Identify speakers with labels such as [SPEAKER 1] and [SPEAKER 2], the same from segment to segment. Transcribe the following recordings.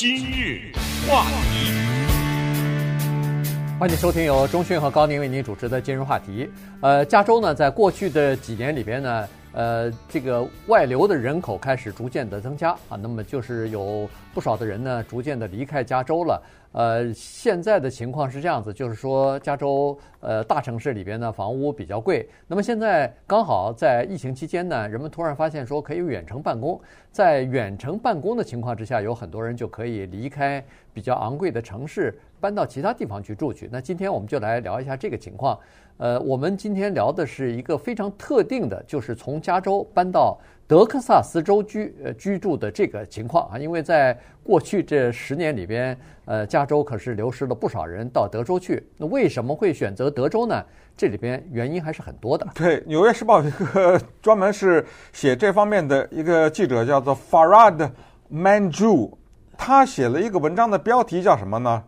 [SPEAKER 1] 今日话题，
[SPEAKER 2] 欢迎收听由中讯和高宁为您主持的今日话题。呃，加州呢，在过去的几年里边呢，呃，这个外流的人口开始逐渐的增加啊，那么就是有不少的人呢，逐渐的离开加州了。呃，现在的情况是这样子，就是说，加州呃大城市里边呢，房屋比较贵。那么现在刚好在疫情期间呢，人们突然发现说可以远程办公，在远程办公的情况之下，有很多人就可以离开比较昂贵的城市，搬到其他地方去住去。那今天我们就来聊一下这个情况。呃，我们今天聊的是一个非常特定的，就是从加州搬到德克萨斯州居呃居住的这个情况啊，因为在过去这十年里边，呃，加州可是流失了不少人到德州去。那为什么会选择德州呢？这里边原因还是很多的。
[SPEAKER 3] 对，《纽约时报》一个专门是写这方面的一个记者叫做 Farad Manjoo，他写了一个文章的标题叫什么呢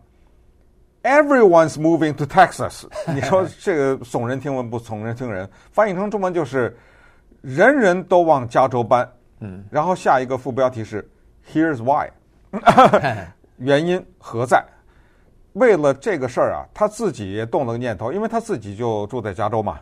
[SPEAKER 3] ？Everyone's moving to Texas。你说这个耸人听闻不耸人听人？翻译成中文就是。人人都往加州搬，嗯，然后下一个副标题是 “Here's why”，原因何在？为了这个事儿啊，他自己也动了个念头，因为他自己就住在加州嘛。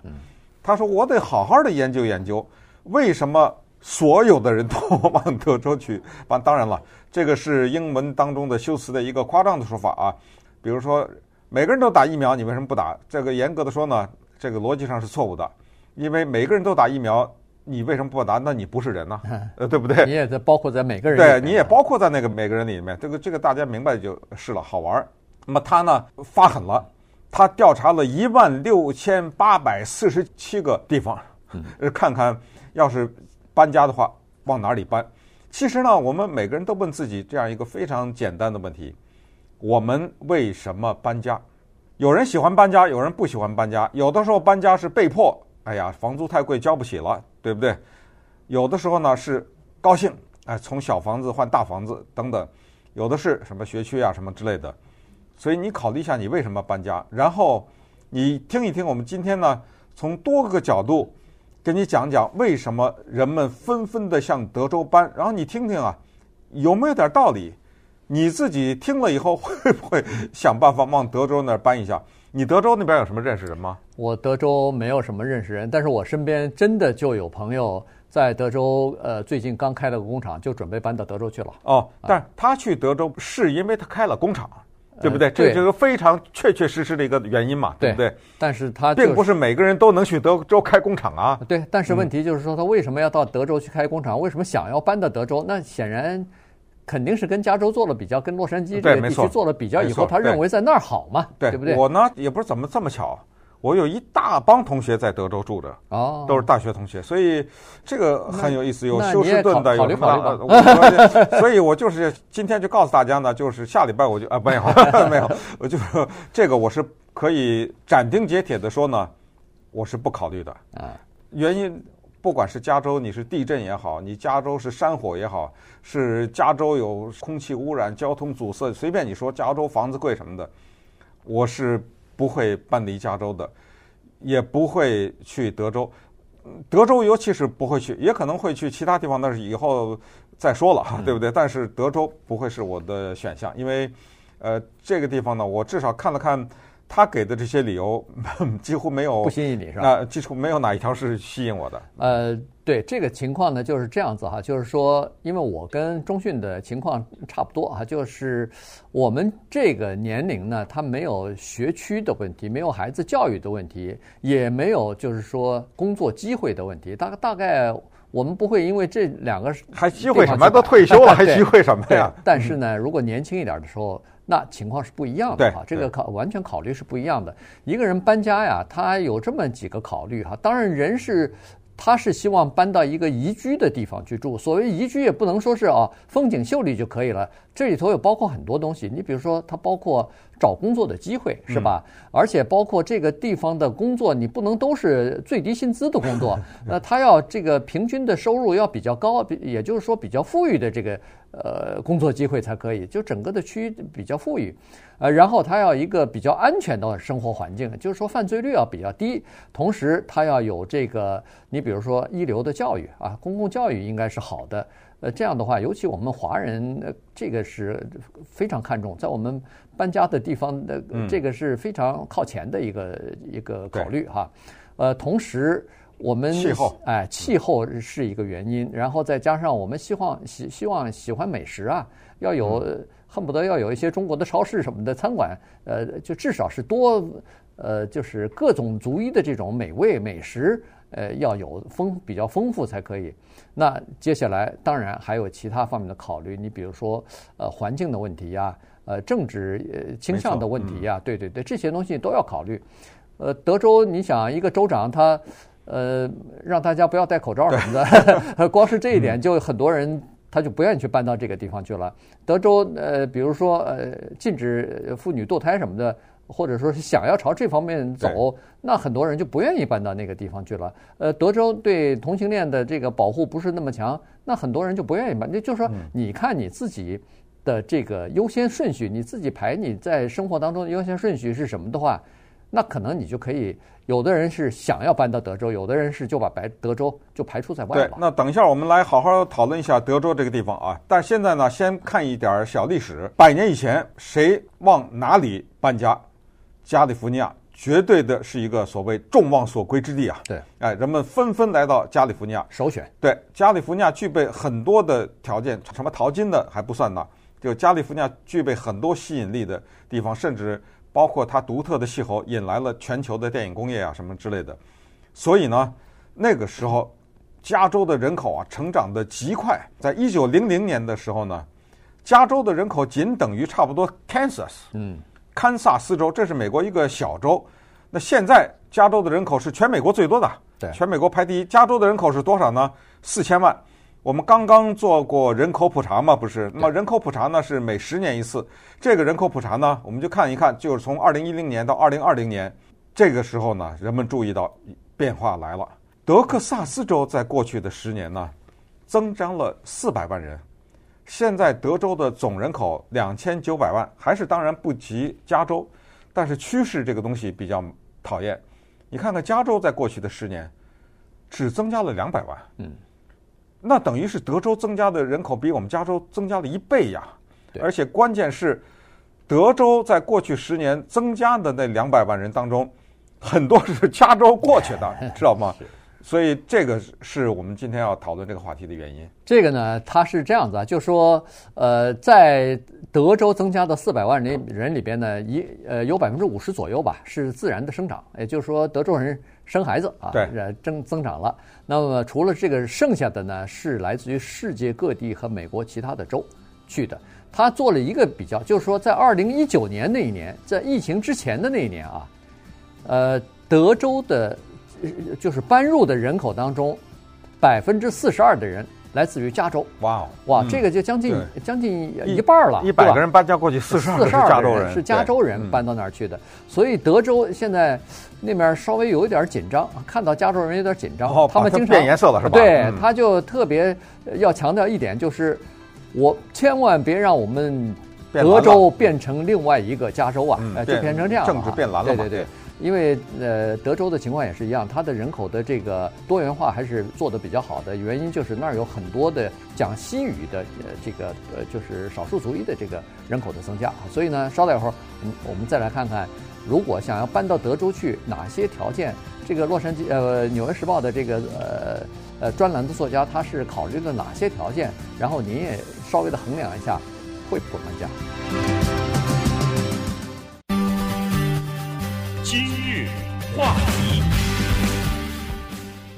[SPEAKER 3] 他说：“我得好好的研究研究，为什么所有的人都往德州去搬？当然了，这个是英文当中的修辞的一个夸张的说法啊。比如说，每个人都打疫苗，你为什么不打？这个严格的说呢，这个逻辑上是错误的，因为每个人都打疫苗。”你为什么不答？那你不是人呢？呃，对不对？
[SPEAKER 2] 你也在包括在每个人里
[SPEAKER 3] 面，对，你也包括在那个每个人里面。这个这个大家明白就是了，好玩儿。那么他呢发狠了，他调查了一万六千八百四十七个地方，呃，看看要是搬家的话往哪里搬。其实呢，我们每个人都问自己这样一个非常简单的问题：我们为什么搬家？有人喜欢搬家，有人不喜欢搬家。有的时候搬家是被迫。哎呀，房租太贵，交不起了，对不对？有的时候呢是高兴，哎，从小房子换大房子等等，有的是什么学区啊什么之类的。所以你考虑一下，你为什么搬家？然后你听一听，我们今天呢从多个角度给你讲讲为什么人们纷纷的向德州搬。然后你听听啊，有没有点道理？你自己听了以后会不会想办法往德州那儿搬一下？你德州那边有什么认识人吗？
[SPEAKER 2] 我德州没有什么认识人，但是我身边真的就有朋友在德州，呃，最近刚开了个工厂，就准备搬到德州去了。
[SPEAKER 3] 哦，但是他去德州是因为他开了工厂，对不对？这就是非常确确实实的一个原因嘛，对不对？
[SPEAKER 2] 但是他
[SPEAKER 3] 并不是每个人都能去德州开工厂啊。
[SPEAKER 2] 对，但是问题就是说，他为什么要到德州去开工厂？为什么想要搬到德州？那显然。肯定是跟加州做了比较，跟洛杉矶这个地区做了比较以后，他认为在那儿好嘛，对，对不对？
[SPEAKER 3] 我呢也不是怎么这么巧，我有一大帮同学在德州住着，哦，都是大学同学，所所以这个很有意思，有休斯顿的，有什么？所以我就是今天就告诉大家呢，就是下礼拜我就啊没有 没有，我就说这个我是可以斩钉截铁的说呢，我是不考虑的啊，原因。不管是加州，你是地震也好，你加州是山火也好，是加州有空气污染、交通阻塞，随便你说，加州房子贵什么的，我是不会搬离加州的，也不会去德州。德州尤其是不会去，也可能会去其他地方，但是以后再说了，对不对？但是德州不会是我的选项，因为呃，这个地方呢，我至少看了看。他给的这些理由 几乎没有
[SPEAKER 2] 不吸引你是吧？
[SPEAKER 3] 那几乎没有哪一条是吸引我的。
[SPEAKER 2] 呃，对这个情况呢，就是这样子哈，就是说，因为我跟中讯的情况差不多啊，就是我们这个年龄呢，他没有学区的问题，没有孩子教育的问题，也没有就是说工作机会的问题。大概大概我们不会因为这两个
[SPEAKER 3] 还机会什么都退休了，还机会什么呀？
[SPEAKER 2] 但是呢，如果年轻一点的时候。那情况是不一样的哈，这个考完全考虑是不一样的。一个人搬家呀，他有这么几个考虑哈。当然，人是他是希望搬到一个宜居的地方去住。所谓宜居，也不能说是啊风景秀丽就可以了。这里头有包括很多东西，你比如说，它包括找工作的机会是吧？而且包括这个地方的工作，你不能都是最低薪资的工作，那他要这个平均的收入要比较高，也就是说比较富裕的这个。呃，工作机会才可以，就整个的区域比较富裕，呃，然后它要一个比较安全的生活环境，就是说犯罪率要比较低，同时它要有这个，你比如说一流的教育啊，公共教育应该是好的，呃，这样的话，尤其我们华人，呃，这个是非常看重，在我们搬家的地方的，这个是非常靠前的一个、嗯、一个考虑哈。呃，同时我们
[SPEAKER 3] 气候，
[SPEAKER 2] 哎，气候是一个原因，然后再加上我们希望喜希望喜欢美食啊，要有、嗯、恨不得要有一些中国的超市什么的餐馆，呃，就至少是多，呃，就是各种族裔的这种美味美食。呃，要有丰比较丰富才可以。那接下来当然还有其他方面的考虑，你比如说呃环境的问题呀，呃政治呃倾向的问题呀，对对对，这些东西都要考虑。呃，德州你想一个州长他呃让大家不要戴口罩什么的，光是这一点就很多人他就不愿意去搬到这个地方去了。德州呃比如说呃禁止妇女堕胎什么的。或者说是想要朝这方面走，那很多人就不愿意搬到那个地方去了。呃，德州对同性恋的这个保护不是那么强，那很多人就不愿意搬。那就是说，你看你自己的这个优先顺序，你自己排你在生活当中的优先顺序是什么的话，那可能你就可以。有的人是想要搬到德州，有的人是就把白德州就排除在外了。
[SPEAKER 3] 对，那等一下我们来好好讨论一下德州这个地方啊。但现在呢，先看一点小历史。百年以前，谁往哪里搬家？加利福尼亚绝对的是一个所谓众望所归之地啊！
[SPEAKER 2] 对，
[SPEAKER 3] 哎，人们纷纷来到加利福尼亚，
[SPEAKER 2] 首选。
[SPEAKER 3] 对，加利福尼亚具备很多的条件，什么淘金的还不算呢，就加利福尼亚具备很多吸引力的地方，甚至包括它独特的气候，引来了全球的电影工业啊什么之类的。所以呢，那个时候加州的人口啊成长得极快，在一九零零年的时候呢，加州的人口仅等于差不多 Kansas。嗯。堪萨斯州，这是美国一个小州。那现在加州的人口是全美国最多的，
[SPEAKER 2] 对，
[SPEAKER 3] 全美国排第一。加州的人口是多少呢？四千万。我们刚刚做过人口普查嘛，不是？那么人口普查呢是每十年一次。这个人口普查呢，我们就看一看，就是从二零一零年到二零二零年，这个时候呢，人们注意到变化来了。德克萨斯州在过去的十年呢，增长了四百万人。现在德州的总人口两千九百万，还是当然不及加州，但是趋势这个东西比较讨厌。你看看加州在过去的十年，只增加了两百万，嗯，那等于是德州增加的人口比我们加州增加了一倍呀。而且关键是，德州在过去十年增加的那两百万人当中，很多是加州过去的，知道吗？所以这个是我们今天要讨论这个话题的原因。
[SPEAKER 2] 这个呢，它是这样子啊，就是说，呃，在德州增加的四百万人人里边呢，一呃有百分之五十左右吧是自然的生长，也就是说德州人生孩子啊，
[SPEAKER 3] 对，
[SPEAKER 2] 增增长了。那么除了这个，剩下的呢是来自于世界各地和美国其他的州去的。他做了一个比较，就是说在二零一九年那一年，在疫情之前的那一年啊，呃，德州的。就是搬入的人口当中，百分之四十二的人来自于加州。
[SPEAKER 3] 哇哦，
[SPEAKER 2] 哇，这个就将近将近一半了。
[SPEAKER 3] 一百个人搬家过去，四十二是加州人，
[SPEAKER 2] 是加州人搬到那儿去的。所以德州现在那边稍微有一点紧张，看到加州人有点紧张。他们经常
[SPEAKER 3] 变颜色了，是吧？
[SPEAKER 2] 对，他就特别要强调一点，就是我千万别让我们德州变成另外一个加州啊，就变成这样，
[SPEAKER 3] 政治变蓝了。
[SPEAKER 2] 对对对。因为呃，德州的情况也是一样，它的人口的这个多元化还是做得比较好的。原因就是那儿有很多的讲西语的呃这个呃就是少数族裔的这个人口的增加。所以呢，稍待一会儿，嗯，我们再来看看，如果想要搬到德州去，哪些条件？这个洛杉矶呃《纽约时报》的这个呃呃专栏的作家他是考虑了哪些条件？然后您也稍微的衡量一下，会不会搬家？
[SPEAKER 1] 今日
[SPEAKER 2] 话题，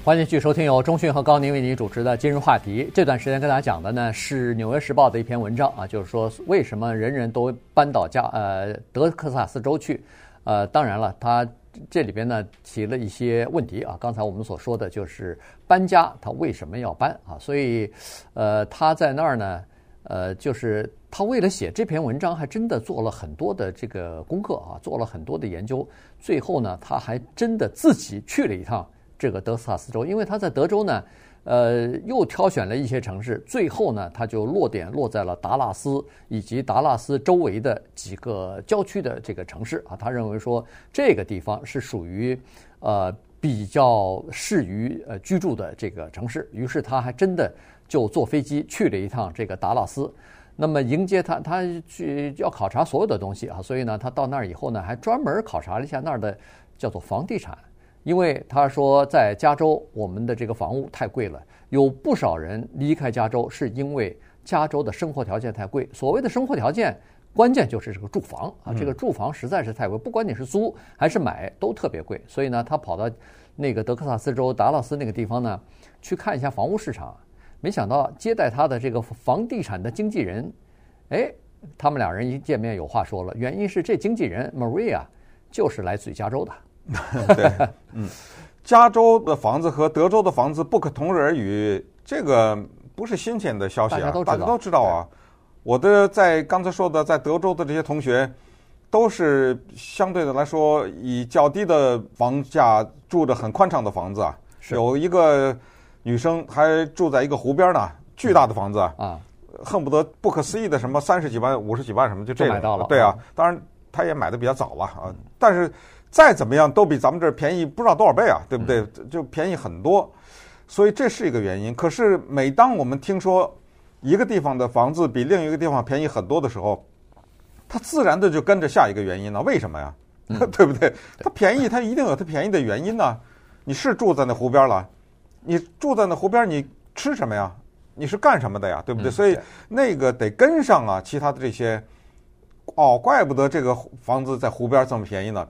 [SPEAKER 2] 欢迎继续收听由中讯和高宁为您主持的今日话题。这段时间跟大家讲的呢是《纽约时报》的一篇文章啊，就是说为什么人人都搬到加呃德克萨斯州去？呃，当然了，他这里边呢提了一些问题啊。刚才我们所说的就是搬家，他为什么要搬啊？所以呃，他在那儿呢，呃，就是。他为了写这篇文章，还真的做了很多的这个功课啊，做了很多的研究。最后呢，他还真的自己去了一趟这个德克萨斯州，因为他在德州呢，呃，又挑选了一些城市。最后呢，他就落点落在了达拉斯以及达拉斯周围的几个郊区的这个城市啊。他认为说这个地方是属于呃比较适于呃居住的这个城市，于是他还真的。就坐飞机去了一趟这个达拉斯。那么迎接他，他去要考察所有的东西啊，所以呢，他到那儿以后呢，还专门考察了一下那儿的叫做房地产，因为他说在加州我们的这个房屋太贵了，有不少人离开加州是因为加州的生活条件太贵。所谓的生活条件，关键就是这个住房啊，这个住房实在是太贵，不管你是租还是买都特别贵。所以呢，他跑到那个德克萨斯州达拉斯那个地方呢，去看一下房屋市场。没想到接待他的这个房地产的经纪人，哎，他们两人一见面有话说了。原因是这经纪人 Maria 就是来自于加州的。
[SPEAKER 3] 对，嗯，加州的房子和德州的房子不可同日而语，这个不是新鲜的消息啊，大家都知道，大家都知道啊。我的在刚才说的在德州的这些同学，都是相对的来说以较低的房价住着很宽敞的房子啊，有一个。女生还住在一个湖边呢，巨大的房子啊，恨不得不可思议的什么三十几万、五十几万什么就这个
[SPEAKER 2] 买到了。
[SPEAKER 3] 对啊，当然他也买的比较早吧啊，但是再怎么样都比咱们这儿便宜不知道多少倍啊，对不对？就便宜很多，所以这是一个原因。可是每当我们听说一个地方的房子比另一个地方便宜很多的时候，它自然的就跟着下一个原因了。为什么呀？对不对？它便宜，它一定有它便宜的原因呢。你是住在那湖边了。你住在那湖边，你吃什么呀？你是干什么的呀？对不对？嗯、对，所以那个得跟上啊，其他的这些。哦，怪不得这个房子在湖边这么便宜呢。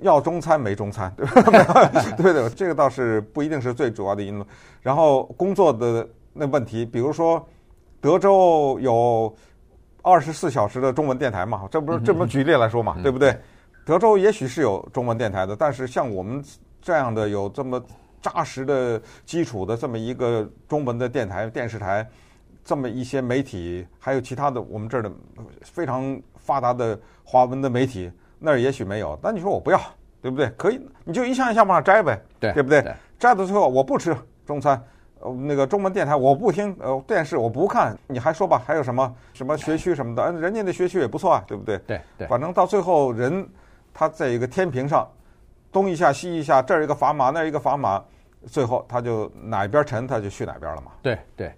[SPEAKER 3] 要中餐没中餐，对吧？对的，这个倒是不一定是最主要的因素。然后工作的那问题，比如说德州有二十四小时的中文电台嘛，这不是这么举例来说嘛，对不对？德州也许是有中文电台的，但是像我们这样的有这么。扎实的基础的这么一个中文的电台、电视台，这么一些媒体，还有其他的我们这儿的非常发达的华文的媒体，那儿也许没有。但你说我不要，对不对？可以，你就一项一项往上摘呗，
[SPEAKER 2] 对，
[SPEAKER 3] 对不对？
[SPEAKER 2] 对，
[SPEAKER 3] 摘到最后，我不吃中餐，呃，那个中文电台我不听，呃，电视我不看，你还说吧？还有什么什么学区什么的？人家那学区也不错啊，对不对？
[SPEAKER 2] 对对，
[SPEAKER 3] 反正到最后人他在一个天平上。东一下西一下，这儿一个砝码，那儿一个砝码，最后他就哪边沉，他就去哪边了嘛。
[SPEAKER 2] 对对。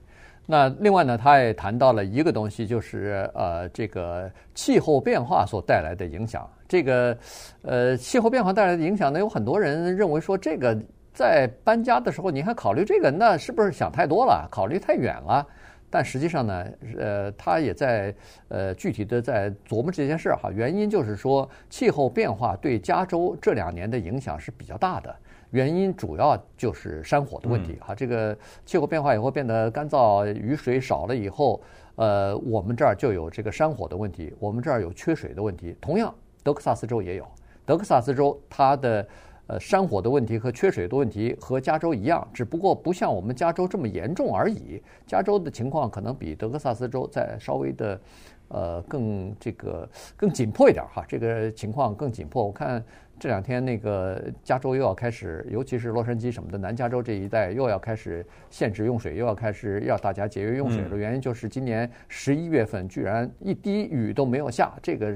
[SPEAKER 2] 那另外呢，他也谈到了一个东西，就是呃，这个气候变化所带来的影响。这个呃，气候变化带来的影响呢，有很多人认为说，这个在搬家的时候，你还考虑这个，那是不是想太多了？考虑太远了？但实际上呢，呃，他也在呃具体的在琢磨这件事儿哈。原因就是说，气候变化对加州这两年的影响是比较大的。原因主要就是山火的问题哈。这个气候变化以后变得干燥，雨水少了以后，呃，我们这儿就有这个山火的问题，我们这儿有缺水的问题。同样，德克萨斯州也有。德克萨斯州它的。呃，山火的问题和缺水的问题和加州一样，只不过不像我们加州这么严重而已。加州的情况可能比德克萨斯州再稍微的，呃，更这个更紧迫一点哈，这个情况更紧迫。我看。这两天那个加州又要开始，尤其是洛杉矶什么的，南加州这一带又要开始限制用水，又要开始要大家节约用水的原因就是今年十一月份居然一滴雨都没有下，这个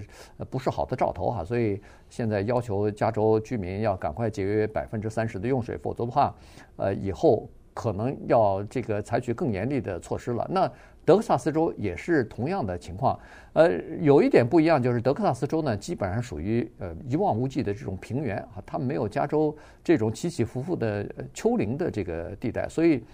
[SPEAKER 2] 不是好的兆头哈。所以现在要求加州居民要赶快节约百分之三十的用水，否则的话，呃，以后可能要这个采取更严厉的措施了。那。德克萨斯州也是同样的情况，呃，有一点不一样，就是德克萨斯州呢，基本上属于呃一望无际的这种平原啊，它没有加州这种起起伏伏的丘陵的这个地带，所以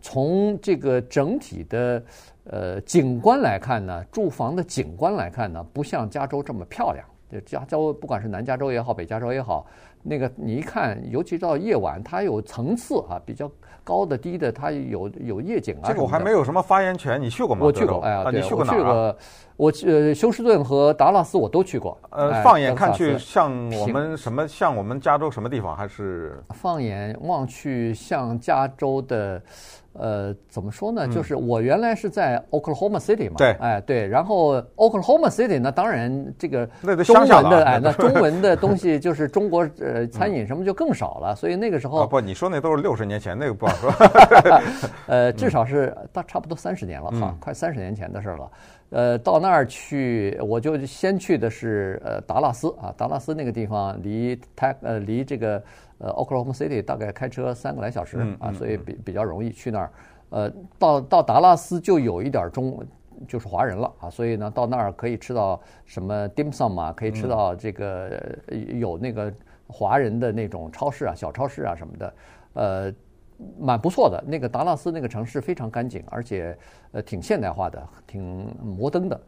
[SPEAKER 2] 从这个整体的呃景观来看呢，住房的景观来看呢，不像加州这么漂亮。就加州不管是南加州也好，北加州也好。那个你一看，尤其到夜晚，它有层次啊，比较高的、低的，它有有夜景啊。
[SPEAKER 3] 这个我还没有什么发言权，你去过吗？
[SPEAKER 2] 我去过，哎呀，
[SPEAKER 3] 啊、你去过哪儿、啊？
[SPEAKER 2] 我去过，我呃休斯顿和达拉斯我都去过。
[SPEAKER 3] 呃，放眼看去，像我们什么？像我们加州什么地方？还是
[SPEAKER 2] 放眼望去，像加州的。呃，怎么说呢？就是我原来是在 Oklahoma City 嘛，
[SPEAKER 3] 对，
[SPEAKER 2] 哎，对，然后 Oklahoma City 呢，当然这个中文的哎，那中文的东西就是中国呃餐饮什么就更少了，所以那个时候
[SPEAKER 3] 不，你说那都是六十年前，那个不好说，
[SPEAKER 2] 呃，至少是大差不多三十年了哈，快三十年前的事了。呃，到那儿去，我就先去的是呃达拉斯啊，达拉斯那个地方离泰呃离这个呃 Oklahoma City 大概开车三个来小时啊，所以比比较容易去那儿。呃，到到达拉斯就有一点中，就是华人了啊，所以呢，到那儿可以吃到什么 dim sum 啊，可以吃到这个有那个华人的那种超市啊、小超市啊什么的，呃，蛮不错的。那个达拉斯那个城市非常干净，而且呃挺现代化的，挺摩登的。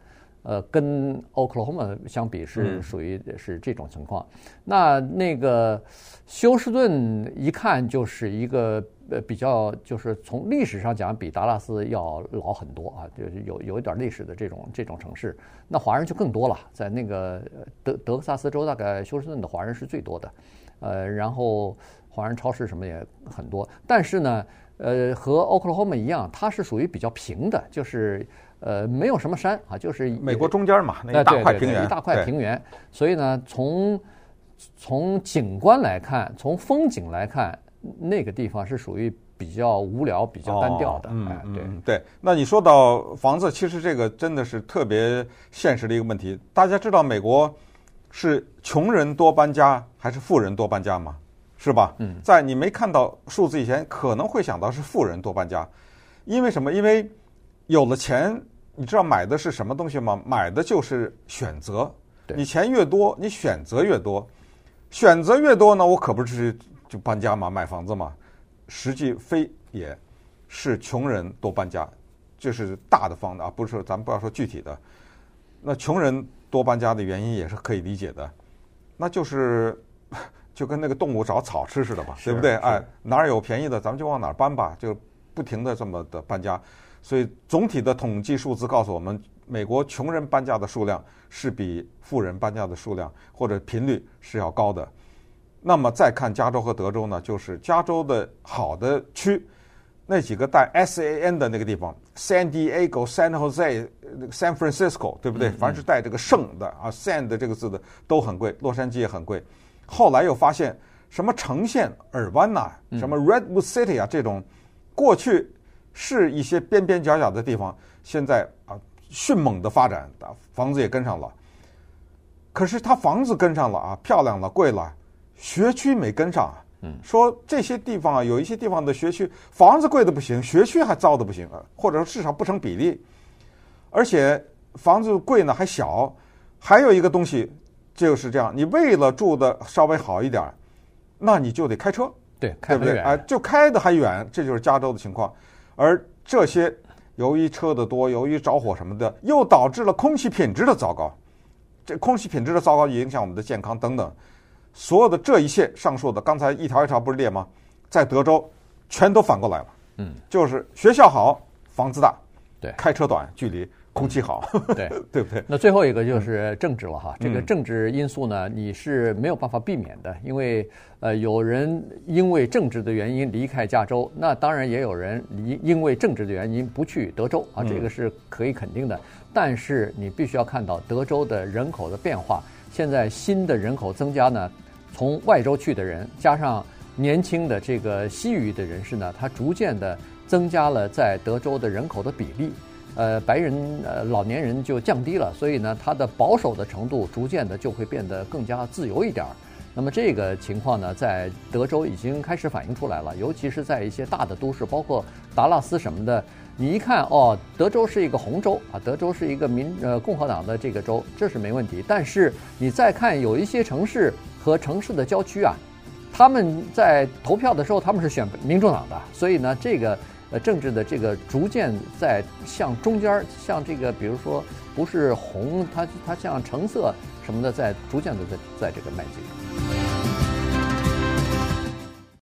[SPEAKER 2] 呃，跟 Oklahoma 相比是属于是这种情况。嗯、那那个休斯顿一看就是一个呃比较，就是从历史上讲比达拉斯要老很多啊，就是有有一点历史的这种这种城市。那华人就更多了，在那个德德克萨斯州，大概休斯顿的华人是最多的。呃，然后华人超市什么也很多。但是呢，呃，和 Oklahoma 一样，它是属于比较平的，就是。呃，没有什么山啊，就是
[SPEAKER 3] 美国中间嘛，那一大块平原，
[SPEAKER 2] 一大块平原。所以呢，从从景观来看，从风景来看，那个地方是属于比较无聊、比较单调的。
[SPEAKER 3] 嗯，对对。那你说到房子，其实这个真的是特别现实的一个问题。大家知道美国是穷人多搬家还是富人多搬家吗？是吧？嗯，在你没看到数字以前，可能会想到是富人多搬家，因为什么？因为有了钱。你知道买的是什么东西吗？买的就是选择。你钱越多，你选择越多。选择越多呢，我可不是就搬家嘛，买房子嘛。实际非也，是穷人多搬家，这是大的方的啊，不是咱们不要说具体的。那穷人多搬家的原因也是可以理解的，那就是 就跟那个动物找草吃似的嘛，对不对？哎，哪儿有便宜的，咱们就往哪儿搬吧，就不停的这么的搬家。所以总体的统计数字告诉我们，美国穷人搬家的数量是比富人搬家的数量或者频率是要高的。那么再看加州和德州呢，就是加州的好的区，那几个带 S A N 的那个地方，San Diego、San Jose、San Francisco，对不对？凡是带这个圣的啊，San 的这个字的都很贵，洛杉矶也很贵。后来又发现什么城县、尔湾呐，什么 Redwood City 啊，这种过去。是一些边边角角的地方，现在啊迅猛的发展，房子也跟上了。可是它房子跟上了啊，漂亮了，贵了，学区没跟上啊。嗯，说这些地方啊，有一些地方的学区房子贵的不行，学区还糟的不行啊，或者说至少不成比例。而且房子贵呢还小，还有一个东西就是这样，你为了住的稍微好一点，那你就得开车，
[SPEAKER 2] 对，开不对
[SPEAKER 3] 啊，就开的还远，这就是加州的情况。而这些由于车的多，由于着火什么的，又导致了空气品质的糟糕。这空气品质的糟糕影响我们的健康等等。所有的这一切上述的，刚才一条一条不是列吗？在德州全都反过来了。嗯，就是学校好，房子大，
[SPEAKER 2] 对，
[SPEAKER 3] 开车短，距离。空气好，
[SPEAKER 2] 对
[SPEAKER 3] 对不对？
[SPEAKER 2] 那最后一个就是政治了哈。这个政治因素呢，你是没有办法避免的，因为呃，有人因为政治的原因离开加州，那当然也有人离因为政治的原因不去德州啊，这个是可以肯定的。但是你必须要看到德州的人口的变化，现在新的人口增加呢，从外州去的人加上年轻的这个西裔的人士呢，他逐渐的增加了在德州的人口的比例。呃，白人呃老年人就降低了，所以呢，他的保守的程度逐渐的就会变得更加自由一点儿。那么这个情况呢，在德州已经开始反映出来了，尤其是在一些大的都市，包括达拉斯什么的。你一看哦，德州是一个红州啊，德州是一个民呃共和党的这个州，这是没问题。但是你再看有一些城市和城市的郊区啊，他们在投票的时候他们是选民主党的，所以呢，这个。呃，政治的这个逐渐在向中间，向这个，比如说不是红，它它像橙色什么的，在逐渐的在在这个迈进。